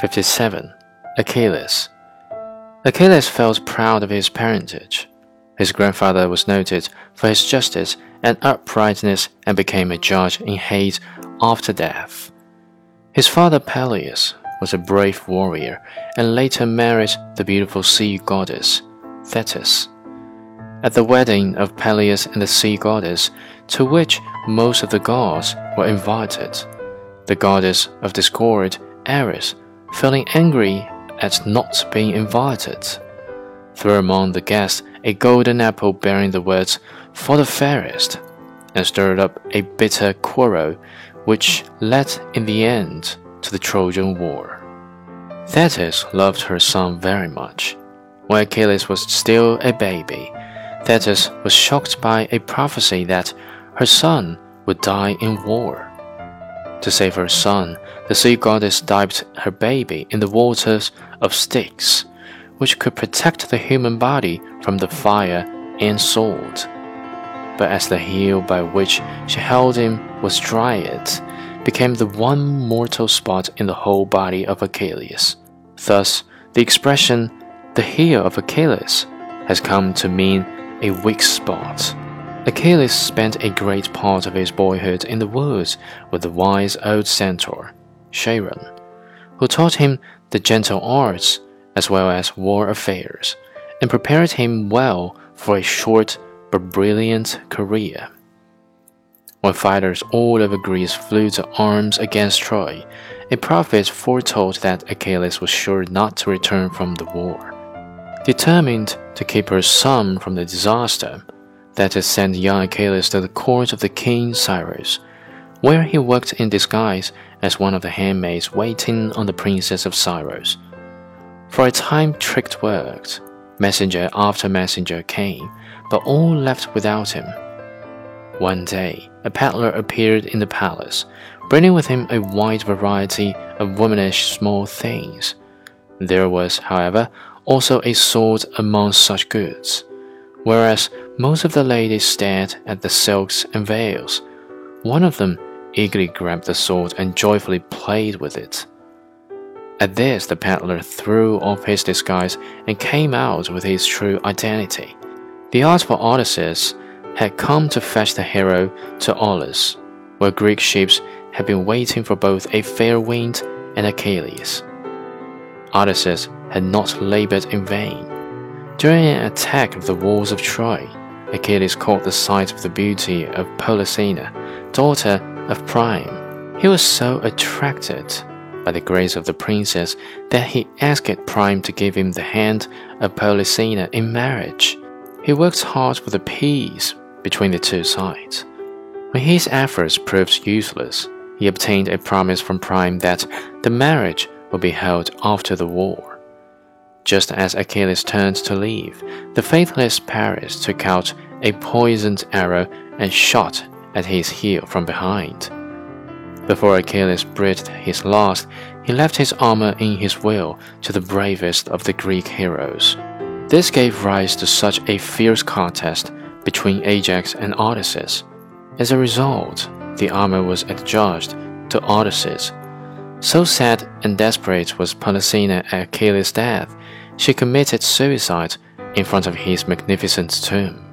57. Achilles. Achilles felt proud of his parentage. His grandfather was noted for his justice and uprightness and became a judge in Hades after death. His father Peleus was a brave warrior and later married the beautiful sea goddess Thetis. At the wedding of Peleus and the sea goddess, to which most of the gods were invited, the goddess of discord, Eris, feeling angry at not being invited, threw among the guests a golden apple bearing the words, For the fairest, and stirred up a bitter quarrel which led in the end to the Trojan War. Thetis loved her son very much. When Achilles was still a baby, Thetis was shocked by a prophecy that her son would die in war. To save her son, the sea goddess dipped her baby in the waters of Styx, which could protect the human body from the fire and sword. But as the heel by which she held him was it became the one mortal spot in the whole body of Achilles. Thus, the expression, the heel of Achilles, has come to mean a weak spot. Achilles spent a great part of his boyhood in the woods with the wise old centaur, Chiron, who taught him the gentle arts as well as war affairs, and prepared him well for a short but brilliant career. When fighters all over Greece flew to arms against Troy, a prophet foretold that Achilles was sure not to return from the war. Determined to keep her son from the disaster, Thetis sent young Achilles to the court of the king Scyros, where he worked in disguise as one of the handmaids waiting on the princess of Scyros. For a time tricked worked, messenger after messenger came, but all left without him. One day, a peddler appeared in the palace, bringing with him a wide variety of womanish small things. There was, however, also a sword among such goods whereas most of the ladies stared at the silks and veils. One of them eagerly grabbed the sword and joyfully played with it. At this, the peddler threw off his disguise and came out with his true identity. The artful Odysseus had come to fetch the hero to Aulis, where Greek ships had been waiting for both a fair wind and Achilles. Odysseus had not labored in vain. During an attack of the walls of Troy, Achilles caught the sight of the beauty of Polyxena, daughter of Priam. He was so attracted by the grace of the princess that he asked Priam to give him the hand of Polyxena in marriage. He worked hard for the peace between the two sides. When his efforts proved useless, he obtained a promise from Priam that the marriage would be held after the war. Just as Achilles turned to leave, the faithless Paris took out a poisoned arrow and shot at his heel from behind. Before Achilles breathed his last, he left his armor in his will to the bravest of the Greek heroes. This gave rise to such a fierce contest between Ajax and Odysseus. As a result, the armor was adjudged to Odysseus. So sad and desperate was Polyxena at Achilles' death she committed suicide in front of his magnificent tomb.